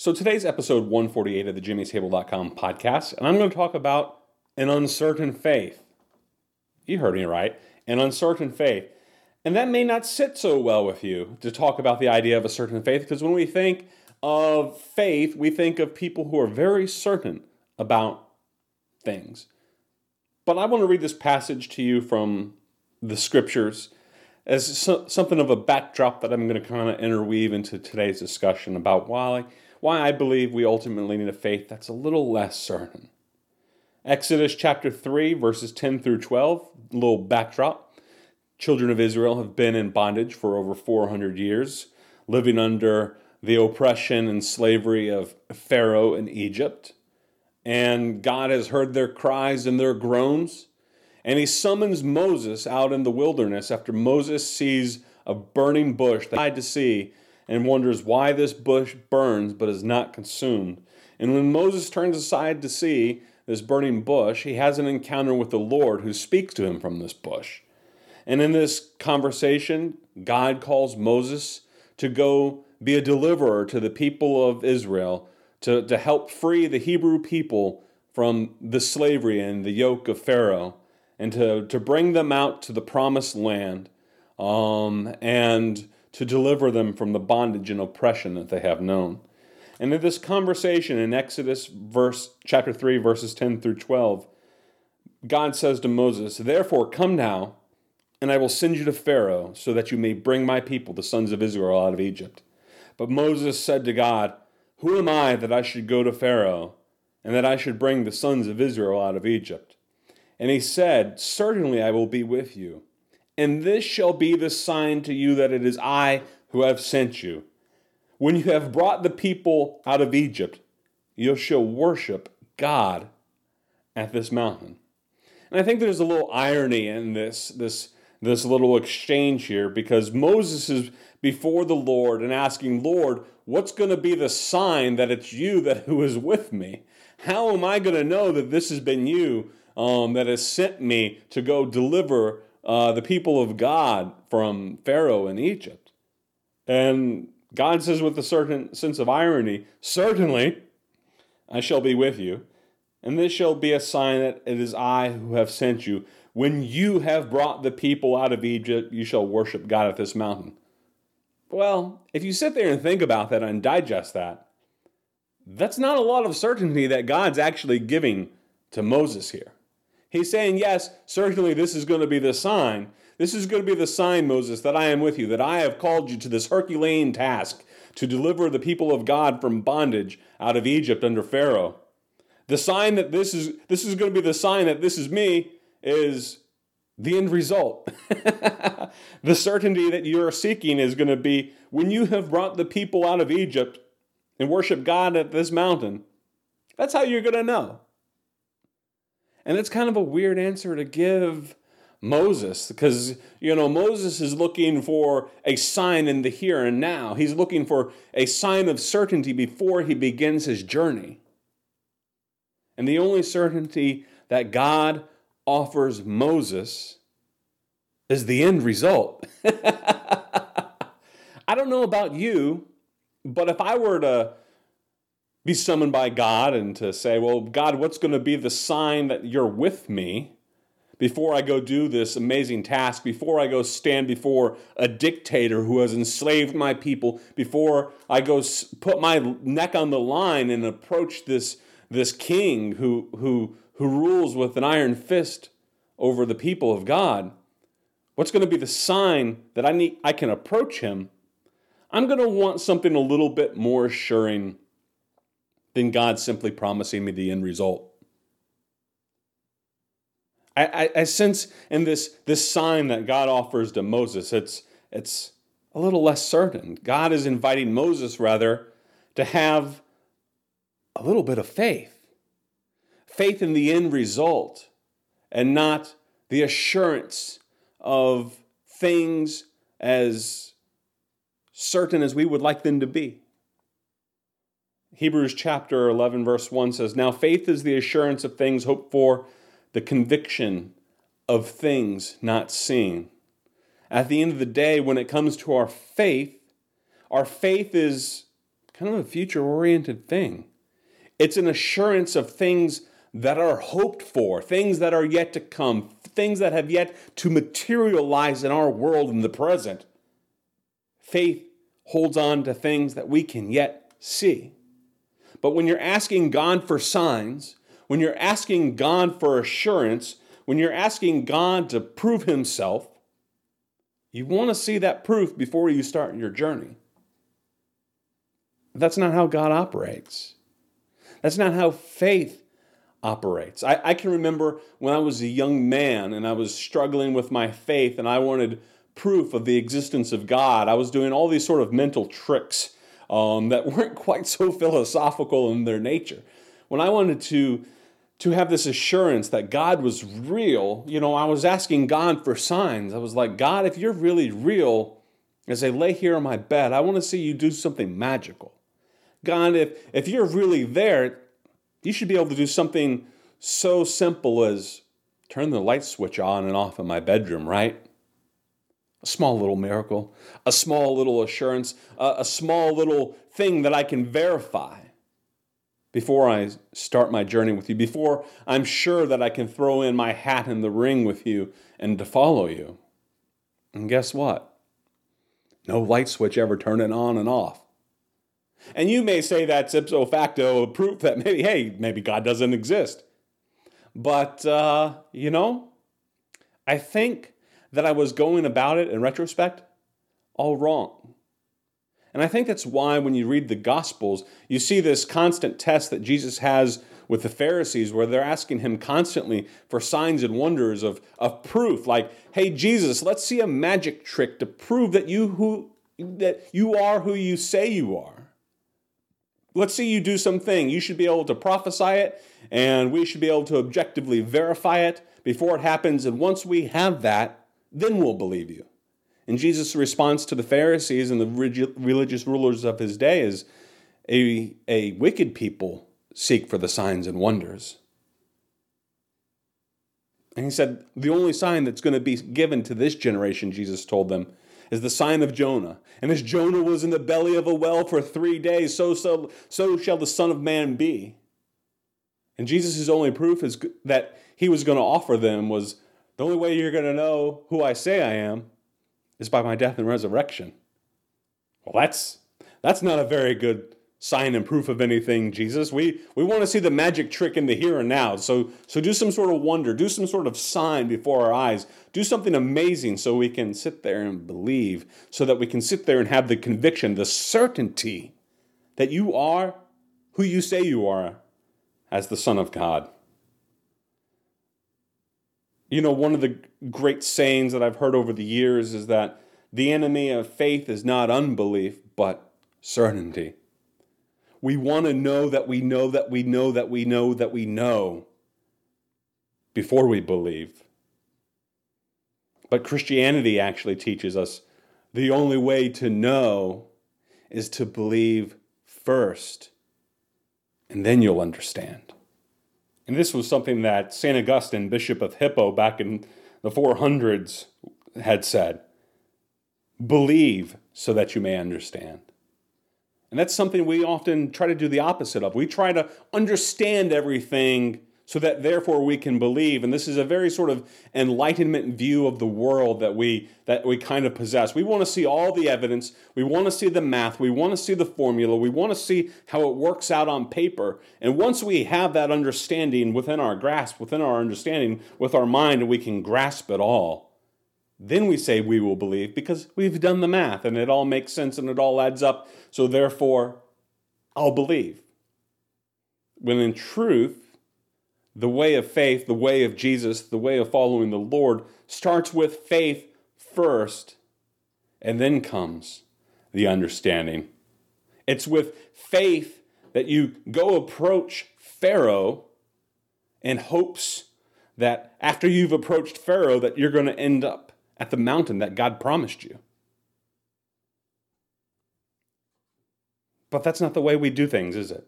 So today's episode 148 of the jimmy'stable.com podcast, and I'm going to talk about an uncertain faith. You heard me right, an uncertain faith. And that may not sit so well with you to talk about the idea of a certain faith, because when we think of faith, we think of people who are very certain about things. But I want to read this passage to you from the scriptures as so, something of a backdrop that I'm going to kind of interweave into today's discussion about why why I believe we ultimately need a faith that's a little less certain. Exodus chapter 3, verses 10 through 12, little backdrop. Children of Israel have been in bondage for over 400 years, living under the oppression and slavery of Pharaoh in Egypt. And God has heard their cries and their groans. And he summons Moses out in the wilderness after Moses sees a burning bush that he to see and wonders why this bush burns but is not consumed. And when Moses turns aside to see this burning bush, he has an encounter with the Lord who speaks to him from this bush. And in this conversation, God calls Moses to go be a deliverer to the people of Israel, to, to help free the Hebrew people from the slavery and the yoke of Pharaoh, and to, to bring them out to the promised land. Um, and to deliver them from the bondage and oppression that they have known. And in this conversation in Exodus verse chapter 3 verses 10 through 12, God says to Moses, "Therefore come now, and I will send you to Pharaoh so that you may bring my people, the sons of Israel, out of Egypt." But Moses said to God, "Who am I that I should go to Pharaoh, and that I should bring the sons of Israel out of Egypt?" And he said, "Certainly I will be with you." And this shall be the sign to you that it is I who have sent you. When you have brought the people out of Egypt, you shall worship God at this mountain. And I think there's a little irony in this, this, this little exchange here because Moses is before the Lord and asking, Lord, what's going to be the sign that it's you that who is with me? How am I going to know that this has been you um, that has sent me to go deliver uh, the people of God from Pharaoh in Egypt. And God says with a certain sense of irony, Certainly I shall be with you, and this shall be a sign that it is I who have sent you. When you have brought the people out of Egypt, you shall worship God at this mountain. Well, if you sit there and think about that and digest that, that's not a lot of certainty that God's actually giving to Moses here. He's saying, Yes, certainly this is going to be the sign. This is going to be the sign, Moses, that I am with you, that I have called you to this Herculean task to deliver the people of God from bondage out of Egypt under Pharaoh. The sign that this is this is going to be the sign that this is me is the end result. the certainty that you're seeking is going to be when you have brought the people out of Egypt and worship God at this mountain. That's how you're going to know. And it's kind of a weird answer to give Moses because, you know, Moses is looking for a sign in the here and now. He's looking for a sign of certainty before he begins his journey. And the only certainty that God offers Moses is the end result. I don't know about you, but if I were to be summoned by God and to say, Well, God, what's going to be the sign that you're with me before I go do this amazing task, before I go stand before a dictator who has enslaved my people, before I go put my neck on the line and approach this, this king who, who, who rules with an iron fist over the people of God? What's going to be the sign that I, need, I can approach him? I'm going to want something a little bit more assuring than God simply promising me the end result. I, I, I sense in this, this sign that God offers to Moses, it's, it's a little less certain. God is inviting Moses, rather, to have a little bit of faith faith in the end result and not the assurance of things as certain as we would like them to be. Hebrews chapter 11, verse 1 says, Now faith is the assurance of things hoped for, the conviction of things not seen. At the end of the day, when it comes to our faith, our faith is kind of a future oriented thing. It's an assurance of things that are hoped for, things that are yet to come, things that have yet to materialize in our world in the present. Faith holds on to things that we can yet see. But when you're asking God for signs, when you're asking God for assurance, when you're asking God to prove Himself, you want to see that proof before you start your journey. That's not how God operates. That's not how faith operates. I, I, can remember when I was a young man and I was struggling with my faith and I wanted proof of the existence of God. I was doing all these sort of mental tricks um, that weren't quite so philosophical in their nature. When I wanted to to have this assurance that God was real, you know, I was asking God for signs. I was like, God, if you're really real, as I lay here on my bed, I want to see you do something magical. God, if, if you're really there, you should be able to do something so simple as turn the light switch on and off in my bedroom, right? A small little miracle, a small little assurance, a, a small little thing that I can verify before I start my journey with you, before I'm sure that I can throw in my hat in the ring with you and to follow you. And guess what? No light switch ever turning on and off. And you may say that's ipso facto proof that maybe, hey, maybe God doesn't exist. But, uh, you know, I think that I was going about it in retrospect all wrong. And I think that's why when you read the Gospels, you see this constant test that Jesus has with the Pharisees, where they're asking him constantly for signs and wonders of, of proof, like, hey, Jesus, let's see a magic trick to prove that you who that you are who you say you are. Let's see you do something. You should be able to prophesy it, and we should be able to objectively verify it before it happens. And once we have that, then we'll believe you. And Jesus' response to the Pharisees and the religious rulers of his day is a, a wicked people seek for the signs and wonders. And he said, the only sign that's going to be given to this generation, Jesus told them, is the sign of Jonah. And as Jonah was in the belly of a well for three days, so, so, so shall the Son of Man be. And Jesus' only proof is that he was going to offer them was the only way you're going to know who I say I am is by my death and resurrection. Well, that's that's not a very good sign and proof of anything, Jesus. We we want to see the magic trick in the here and now. So so do some sort of wonder, do some sort of sign before our eyes. Do something amazing so we can sit there and believe, so that we can sit there and have the conviction, the certainty that you are who you say you are as the Son of God. You know, one of the great sayings that I've heard over the years is that the enemy of faith is not unbelief, but certainty. We want to know that we know that we know that we know that we know before we believe. But Christianity actually teaches us the only way to know is to believe first, and then you'll understand. And this was something that St. Augustine, Bishop of Hippo, back in the 400s, had said Believe so that you may understand. And that's something we often try to do the opposite of. We try to understand everything so that therefore we can believe. And this is a very sort of enlightenment view of the world that we that we kind of possess. We want to see all the evidence, we want to see the math, we want to see the formula, we want to see how it works out on paper. And once we have that understanding within our grasp, within our understanding, with our mind, we can grasp it all. Then we say we will believe because we've done the math and it all makes sense and it all adds up. So therefore, I'll believe. When in truth, the way of faith, the way of Jesus, the way of following the Lord starts with faith first, and then comes the understanding. It's with faith that you go approach Pharaoh in hopes that after you've approached Pharaoh that you're going to end up at the mountain that God promised you. But that's not the way we do things, is it?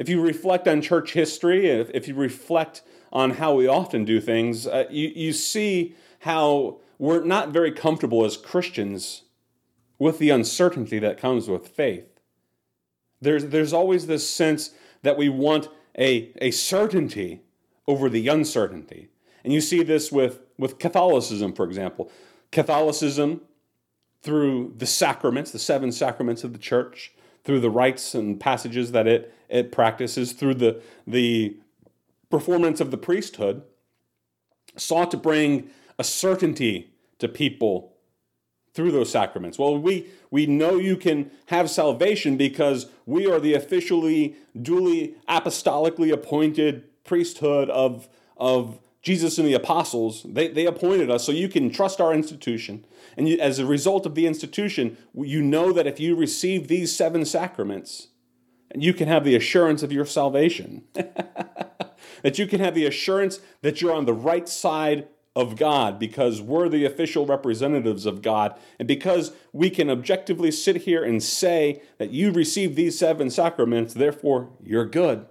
If you reflect on church history, if, if you reflect on how we often do things, uh, you, you see how we're not very comfortable as Christians with the uncertainty that comes with faith. There's, there's always this sense that we want a, a certainty over the uncertainty. And you see this with, with Catholicism, for example. Catholicism, through the sacraments, the seven sacraments of the church, through the rites and passages that it, it practices, through the, the performance of the priesthood, sought to bring a certainty to people through those sacraments. Well, we, we know you can have salvation because we are the officially, duly, apostolically appointed priesthood of, of Jesus and the apostles. They, they appointed us, so you can trust our institution. And you, as a result of the institution, you know that if you receive these seven sacraments, you can have the assurance of your salvation. that you can have the assurance that you're on the right side of God because we're the official representatives of God, and because we can objectively sit here and say that you received these seven sacraments, therefore you're good.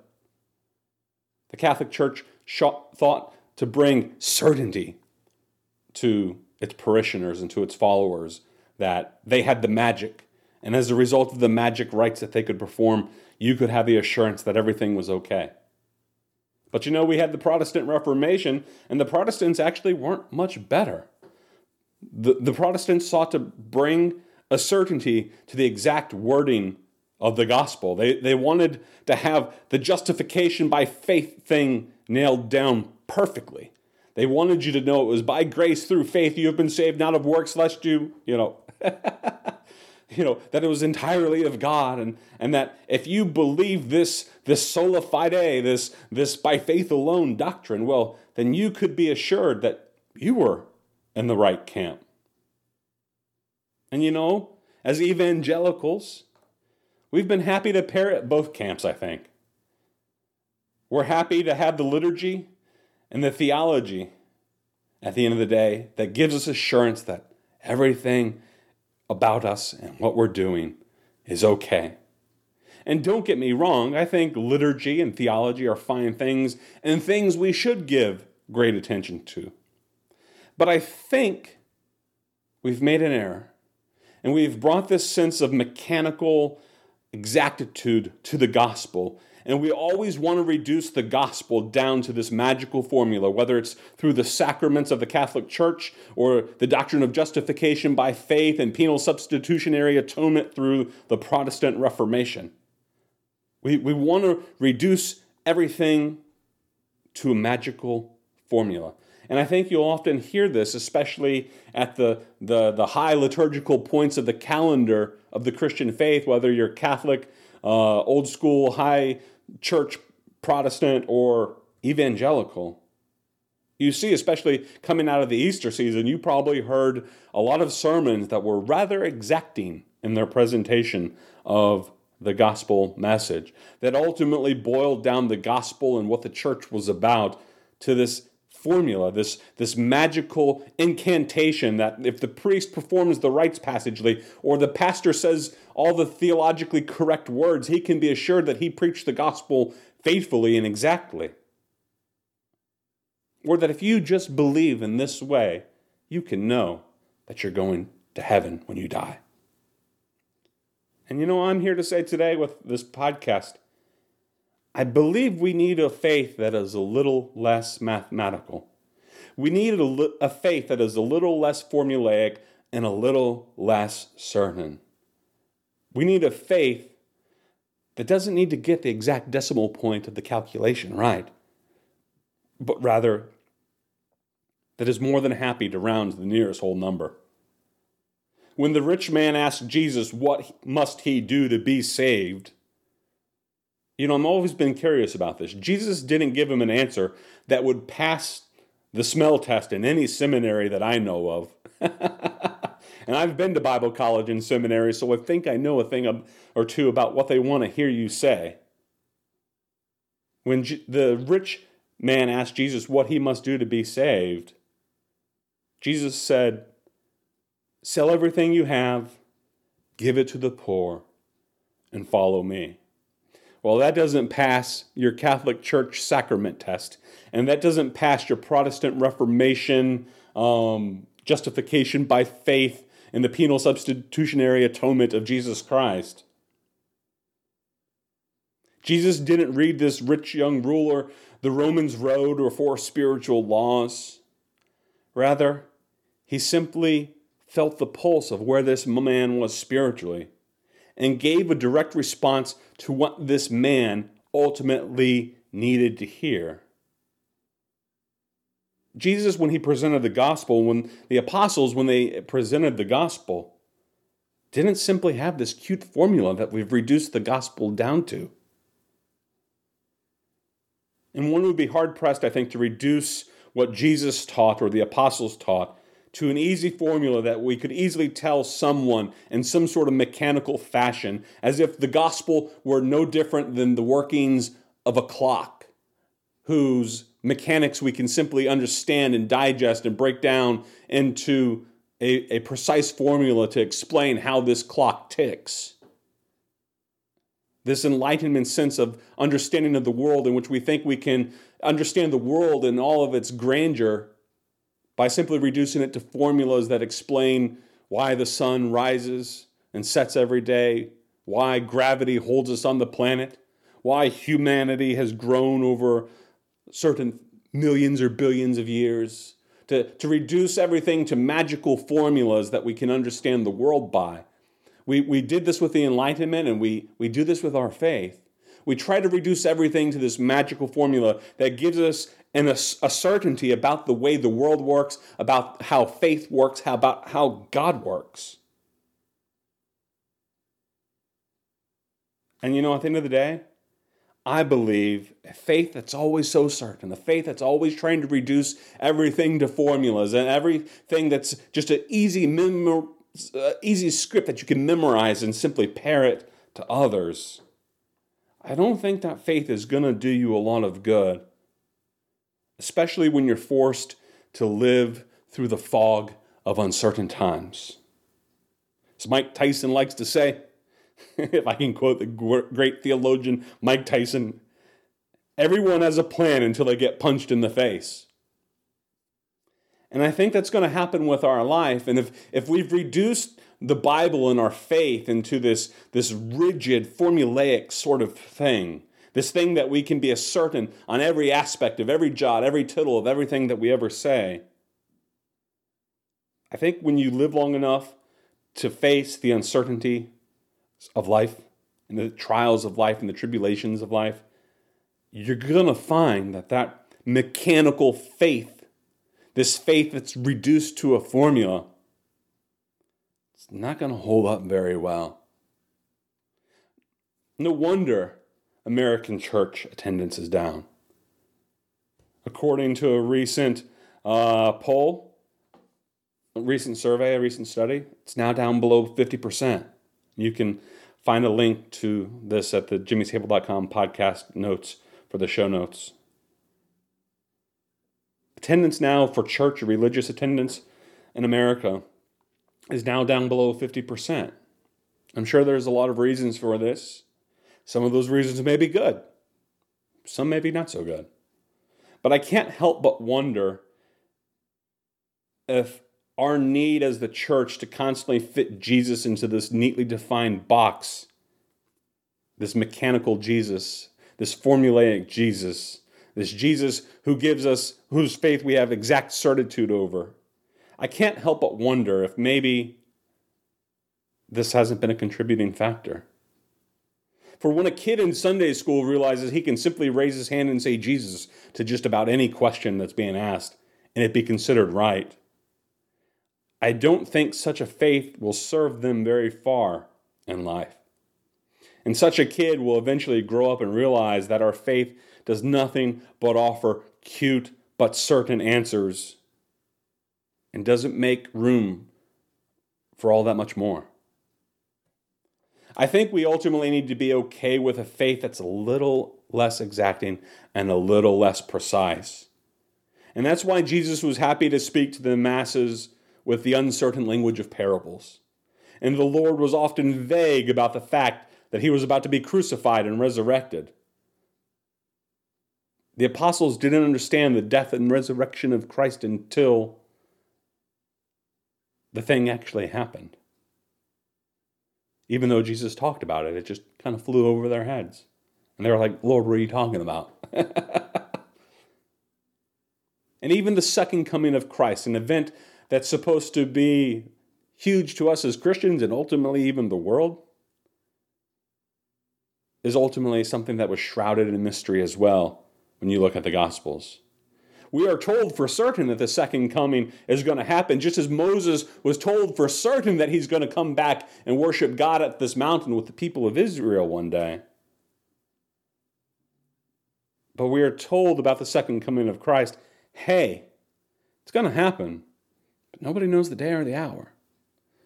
The Catholic Church thought to bring certainty to its parishioners and to its followers that they had the magic. And as a result of the magic rites that they could perform, you could have the assurance that everything was okay. But you know, we had the Protestant Reformation, and the Protestants actually weren't much better. The, the Protestants sought to bring a certainty to the exact wording of the gospel. They, they wanted to have the justification by faith thing nailed down perfectly. They wanted you to know it was by grace through faith you have been saved, not of works, lest you, you know, you know, that it was entirely of God, and, and that if you believe this, this sola fide, this, this by faith alone doctrine, well, then you could be assured that you were in the right camp. And you know, as evangelicals, we've been happy to parrot both camps, I think. We're happy to have the liturgy and the theology at the end of the day that gives us assurance that everything about us and what we're doing is okay. And don't get me wrong, I think liturgy and theology are fine things and things we should give great attention to. But I think we've made an error and we've brought this sense of mechanical exactitude to the gospel and we always want to reduce the gospel down to this magical formula, whether it's through the sacraments of the Catholic Church or the doctrine of justification by faith and penal substitutionary atonement through the Protestant Reformation. We, we want to reduce everything to a magical formula. And I think you'll often hear this, especially at the, the, the high liturgical points of the calendar of the Christian faith, whether you're Catholic, uh, old school, high church Protestant or evangelical. You see, especially coming out of the Easter season, you probably heard a lot of sermons that were rather exacting in their presentation of the gospel message, that ultimately boiled down the gospel and what the church was about to this formula, this, this magical incantation that if the priest performs the rites passagely or the pastor says all the theologically correct words, he can be assured that he preached the gospel faithfully and exactly. Or that if you just believe in this way, you can know that you're going to heaven when you die. And you know, I'm here to say today with this podcast I believe we need a faith that is a little less mathematical. We need a, a faith that is a little less formulaic and a little less certain. We need a faith that doesn't need to get the exact decimal point of the calculation right, but rather that is more than happy to round the nearest whole number. When the rich man asked Jesus, What must he do to be saved? You know, I've always been curious about this. Jesus didn't give him an answer that would pass the smell test in any seminary that I know of. And I've been to Bible college and seminary, so I think I know a thing or two about what they want to hear you say. When the rich man asked Jesus what he must do to be saved, Jesus said, Sell everything you have, give it to the poor, and follow me. Well, that doesn't pass your Catholic Church sacrament test, and that doesn't pass your Protestant Reformation um, justification by faith in the penal substitutionary atonement of Jesus Christ. Jesus didn't read this rich young ruler the Romans road or four spiritual laws. Rather, he simply felt the pulse of where this man was spiritually and gave a direct response to what this man ultimately needed to hear. Jesus, when he presented the gospel, when the apostles, when they presented the gospel, didn't simply have this cute formula that we've reduced the gospel down to. And one would be hard pressed, I think, to reduce what Jesus taught or the apostles taught to an easy formula that we could easily tell someone in some sort of mechanical fashion, as if the gospel were no different than the workings of a clock, whose mechanics we can simply understand and digest and break down into a, a precise formula to explain how this clock ticks. This enlightenment sense of understanding of the world, in which we think we can understand the world in all of its grandeur by simply reducing it to formulas that explain why the sun rises and sets every day, why gravity holds us on the planet, why humanity has grown over certain millions or billions of years, to, to reduce everything to magical formulas that we can understand the world by. We, we did this with the Enlightenment and we, we do this with our faith. We try to reduce everything to this magical formula that gives us and a, a, certainty about the way the world works, about how faith works, how, about how God works. And you know, at the end of the day, I believe a faith that's always so certain, a faith that's always trying to reduce everything to formulas and everything that's just an easy, uh, easy script that you can memorize and simply parrot to others. I don't think that faith is going to do you a lot of good especially when you're forced to live through the fog of uncertain times. As Mike Tyson likes to say, if I can quote the great theologian Mike Tyson, everyone has a plan until they get punched in the face. And I think that's going to happen with our life. And if, if we've reduced the Bible and our faith into this, this rigid, formulaic sort of thing, this thing that we can be as certain on every aspect of every jot, every tittle of everything that we ever say. I think when you live long enough to face the uncertainty of life and the trials of life and the tribulations of life, you're going to find that that mechanical faith, this faith that's reduced to a formula, it's not going to hold up very well. No wonder American church attendance is down. According to a recent uh, poll, a recent survey, a recent study, it's now down below 50%. You can find a link to this at the jimmy'stable.com podcast notes for the show notes. Attendance now for church religious attendance in America is now down below 50%. I'm sure there's a lot of reasons for this. Some of those reasons may be good, some may be not so good. But I can't help but wonder if our need as the church to constantly fit Jesus into this neatly defined box, this mechanical Jesus, this formulaic Jesus, this Jesus who gives us, whose faith we have exact certitude over. I can't help but wonder if maybe this hasn't been a contributing factor. For when a kid in Sunday school realizes he can simply raise his hand and say Jesus to just about any question that's being asked and it be considered right, I don't think such a faith will serve them very far in life. And such a kid will eventually grow up and realize that our faith does nothing but offer cute but certain answers and doesn't make room for all that much more. I think we ultimately need to be okay with a faith that's a little less exacting and a little less precise. And that's why Jesus was happy to speak to the masses with the uncertain language of parables. And the Lord was often vague about the fact that he was about to be crucified and resurrected. The apostles didn't understand the death and resurrection of Christ until the thing actually happened. Even though Jesus talked about it, it just kind of flew over their heads. And they were like, Lord, what are you talking about? and even the second coming of Christ, an event that's supposed to be huge to us as Christians and ultimately even the world, is ultimately something that was shrouded in mystery as well when you look at the Gospels. We are told for certain that the second coming is going to happen, just as Moses was told for certain that he's going to come back and worship God at this mountain with the people of Israel one day. But we are told about the second coming of Christ hey, it's going to happen, but nobody knows the day or the hour.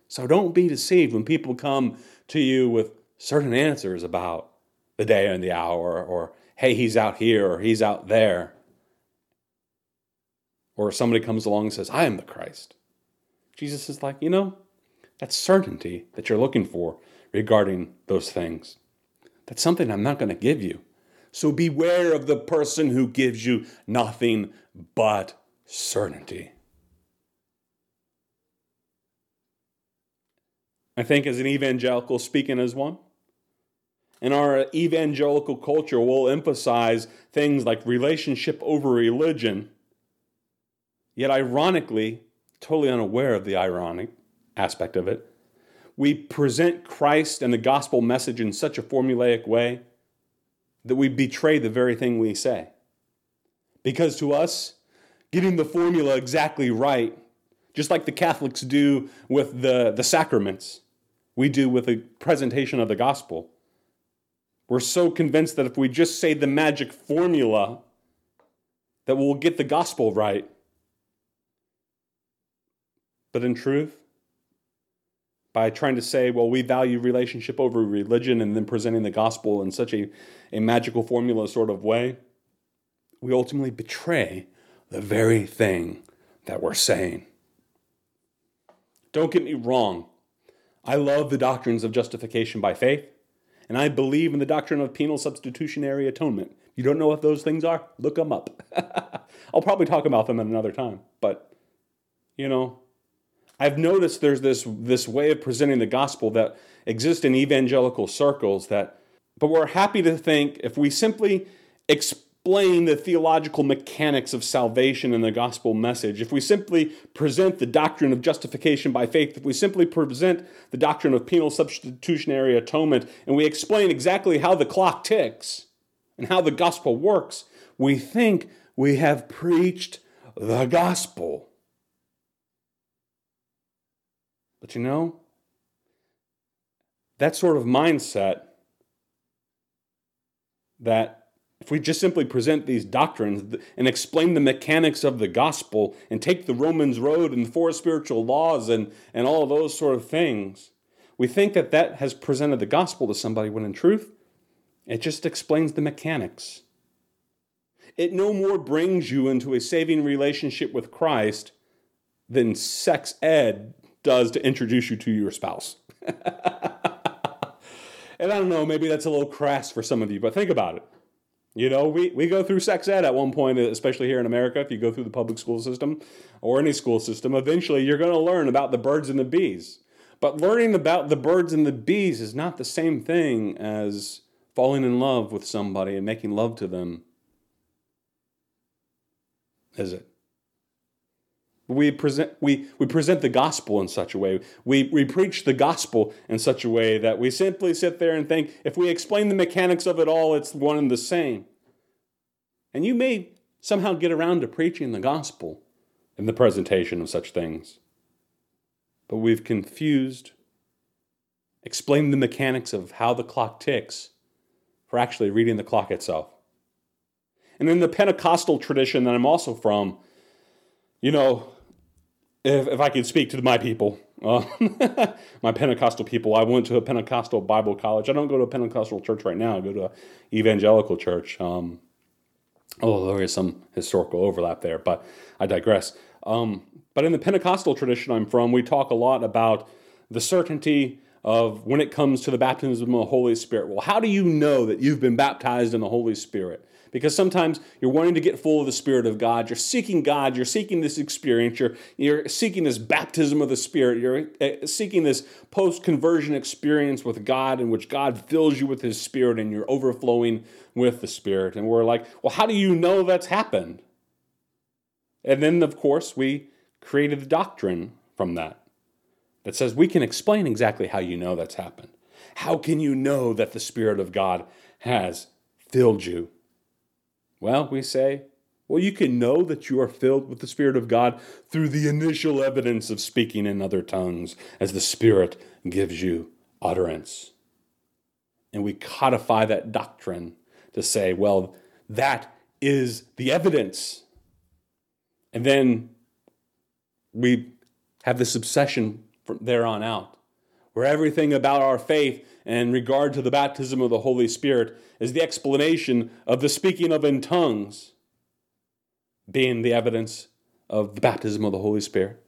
So don't be deceived when people come to you with certain answers about the day and the hour, or hey, he's out here or he's out there. Or somebody comes along and says, I am the Christ. Jesus is like, you know, that certainty that you're looking for regarding those things. That's something I'm not going to give you. So beware of the person who gives you nothing but certainty. I think, as an evangelical, speaking as one, in our evangelical culture, we'll emphasize things like relationship over religion Yet, ironically, totally unaware of the ironic aspect of it, we present Christ and the gospel message in such a formulaic way that we betray the very thing we say. Because to us, getting the formula exactly right, just like the Catholics do with the, the sacraments, we do with the presentation of the gospel. We're so convinced that if we just say the magic formula, that we'll get the gospel right. But in truth, by trying to say, well, we value relationship over religion and then presenting the gospel in such a, a magical formula sort of way, we ultimately betray the very thing that we're saying. Don't get me wrong. I love the doctrines of justification by faith, and I believe in the doctrine of penal substitutionary atonement. You don't know what those things are, look them up. I'll probably talk about them at another time, but you know, I've noticed there's this, this way of presenting the gospel that exists in evangelical circles that, but we're happy to think if we simply explain the theological mechanics of salvation and the gospel message, if we simply present the doctrine of justification by faith, if we simply present the doctrine of penal substitutionary atonement, and we explain exactly how the clock ticks and how the gospel works, we think we have preached the gospel. But you know, that sort of mindset that if we just simply present these doctrines and explain the mechanics of the gospel and take the Romans road and the four spiritual laws and, and all those sort of things, we think that that has presented the gospel to somebody when in truth, it just explains the mechanics. It no more brings you into a saving relationship with Christ than sex ed does to introduce you to your spouse. and I don't know, maybe that's a little crass for some of you, but think about it. You know, we, we go through sex ed at one point, especially here in America. If you go through the public school system or any school system, eventually you're going to learn about the birds and the bees. But learning about the birds and the bees is not the same thing as falling in love with somebody and making love to them. Is it? We present, we, we present the gospel in such a way. We, we preach the gospel in such a way that we simply sit there and think if we explain the mechanics of it all, it's one and the same. And you may somehow get around to preaching the gospel in the presentation of such things. But we've confused, explained the mechanics of how the clock ticks for actually reading the clock itself. And in the Pentecostal tradition that I'm also from, you know, if, if I could speak to my people, uh, my Pentecostal people, I went to a Pentecostal Bible college. I don't go to a Pentecostal church right now. I go to an evangelical church. Um, although there is some historical overlap there, but I digress. Um, but in the Pentecostal tradition I'm from, we talk a lot about the certainty of when it comes to the baptism of the Holy Spirit. Well, how do you know that you've been baptized in the Holy Spirit? Because sometimes you're wanting to get full of the Spirit of God. You're seeking God. You're seeking this experience. You're, you're seeking this baptism of the Spirit. You're uh, seeking this post conversion experience with God in which God fills you with His Spirit and you're overflowing with the Spirit. And we're like, well, how do you know that's happened? And then, of course, we created the doctrine from that that says we can explain exactly how you know that's happened. How can you know that the Spirit of God has filled you? Well, we say, well, you can know that you are filled with the Spirit of God through the initial evidence of speaking in other tongues as the Spirit gives you utterance. And we codify that doctrine to say, well, that is the evidence. And then we have this obsession from there on out, where everything about our faith in regard to the baptism of the Holy Spirit is the explanation of the speaking of in tongues being the evidence of the baptism of the Holy Spirit.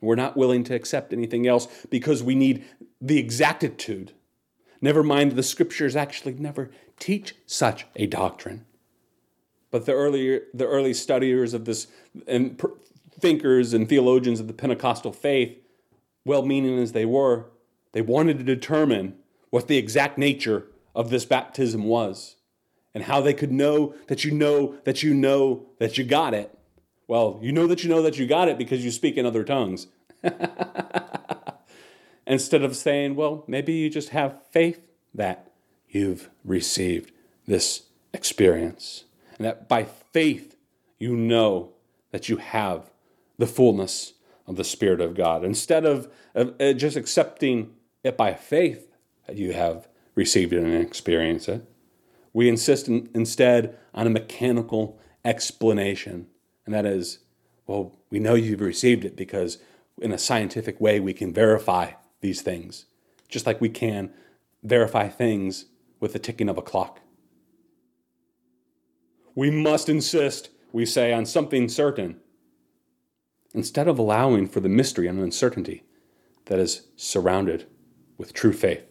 We're not willing to accept anything else because we need the exactitude. Never mind, the scriptures actually never teach such a doctrine. But the early, the early studiers of this and thinkers and theologians of the Pentecostal faith, well meaning as they were, they wanted to determine what the exact nature of this baptism was and how they could know that you know that you know that you got it. Well, you know that you know that you got it because you speak in other tongues. Instead of saying, well, maybe you just have faith that you've received this experience. And that by faith, you know that you have the fullness of the Spirit of God. Instead of, of uh, just accepting it by faith you have received it and experienced it, we insist in, instead on a mechanical explanation. And that is, well, we know you've received it because in a scientific way we can verify these things, just like we can verify things with the ticking of a clock. We must insist, we say, on something certain instead of allowing for the mystery and uncertainty that is surrounded with true faith.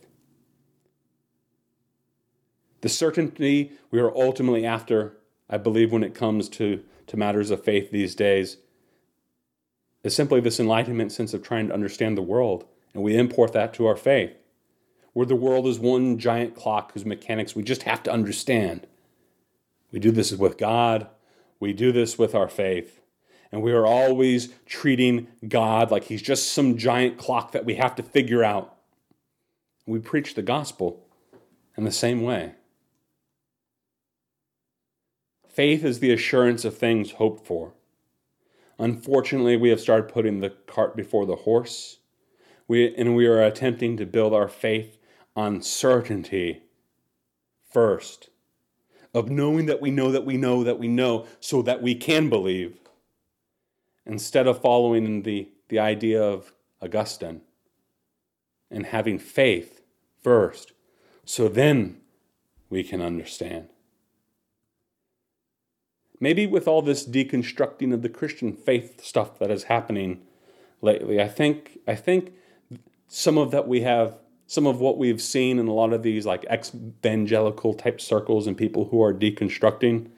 The certainty we are ultimately after, I believe, when it comes to, to matters of faith these days, is simply this enlightenment sense of trying to understand the world, and we import that to our faith. Where the world is one giant clock whose mechanics we just have to understand. We do this with God, we do this with our faith. And we are always treating God like he's just some giant clock that we have to figure out. We preach the gospel in the same way. Faith is the assurance of things hoped for. Unfortunately, we have started putting the cart before the horse, we, and we are attempting to build our faith on certainty first, of knowing that we know that we know that we know, so that we can believe instead of following the, the idea of Augustine and having faith first, so then we can understand. Maybe with all this deconstructing of the Christian faith stuff that is happening lately, I think I think some of that we have some of what we've seen in a lot of these like evangelical type circles and people who are deconstructing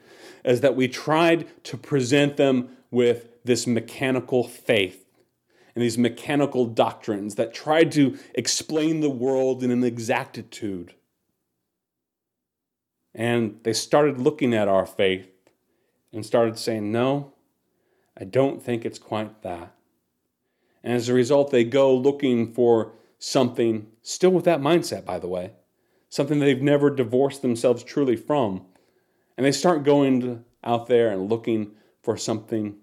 is that we tried to present them with this mechanical faith and these mechanical doctrines that tried to explain the world in an exactitude. And they started looking at our faith and started saying, No, I don't think it's quite that. And as a result, they go looking for something, still with that mindset, by the way, something they've never divorced themselves truly from. And they start going out there and looking for something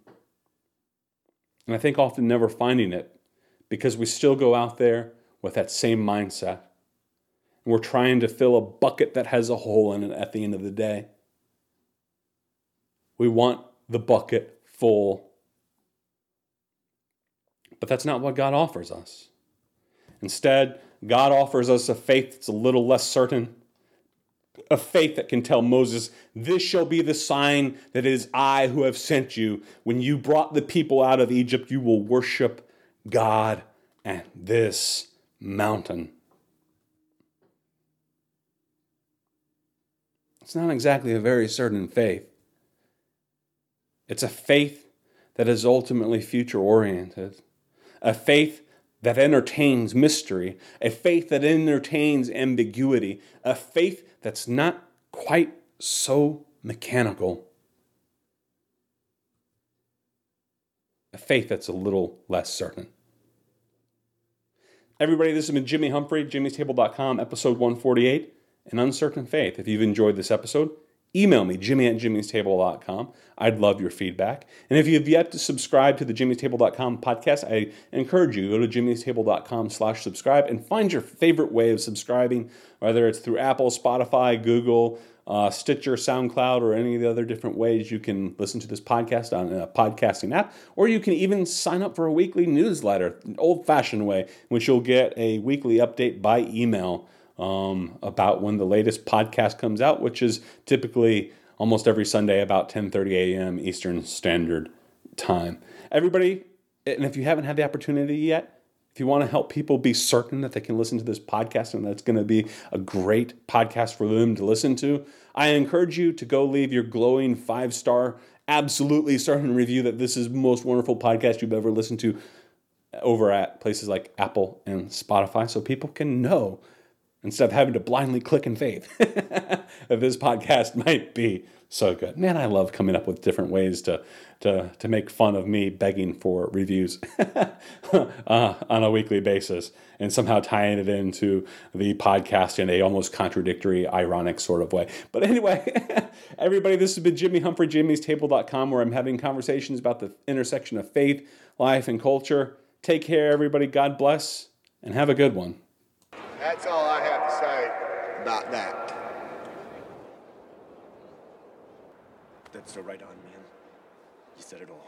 and I think often never finding it because we still go out there with that same mindset. And we're trying to fill a bucket that has a hole in it at the end of the day. We want the bucket full. But that's not what God offers us. Instead, God offers us a faith that's a little less certain, a faith that can tell Moses, This shall be the sign that it is I who have sent you. When you brought the people out of Egypt, you will worship God at this mountain. It's not exactly a very certain faith. It's a faith that is ultimately future oriented, a faith that entertains mystery, a faith that entertains ambiguity, a faith that's not quite so mechanical, a faith that's a little less certain. Everybody, this has been Jimmy Humphrey, jimmystable.com, episode 148, An Uncertain Faith. If you've enjoyed this episode, email me, jimmy at jimmystable.com. I'd love your feedback. And if you've yet to subscribe to the jimmystable.com podcast, I encourage you to go to jimmystable.com slash subscribe and find your favorite way of subscribing, whether it's through Apple, Spotify, Google, uh, Stitcher, SoundCloud, or any of the other different ways you can listen to this podcast on a podcasting app. Or you can even sign up for a weekly newsletter, an old fashioned way, which you'll get a weekly update by email um, about when the latest podcast comes out, which is typically almost every Sunday about 10:30 a.m. Eastern Standard Time. Everybody, and if you haven't had the opportunity yet, if you want to help people be certain that they can listen to this podcast and that's going to be a great podcast for them to listen to, I encourage you to go leave your glowing five star, absolutely certain review that this is the most wonderful podcast you've ever listened to over at places like Apple and Spotify so people can know instead of having to blindly click in faith this podcast might be so good. Man, I love coming up with different ways to to to make fun of me begging for reviews uh, on a weekly basis, and somehow tying it into the podcast in a almost contradictory, ironic sort of way. But anyway, everybody, this has been Jimmy Humphrey, jimmy's Jimmy'sTable.com, where I'm having conversations about the intersection of faith, life, and culture. Take care, everybody. God bless, and have a good one. That's all I have to say about that. That's the right on, man. You said it all.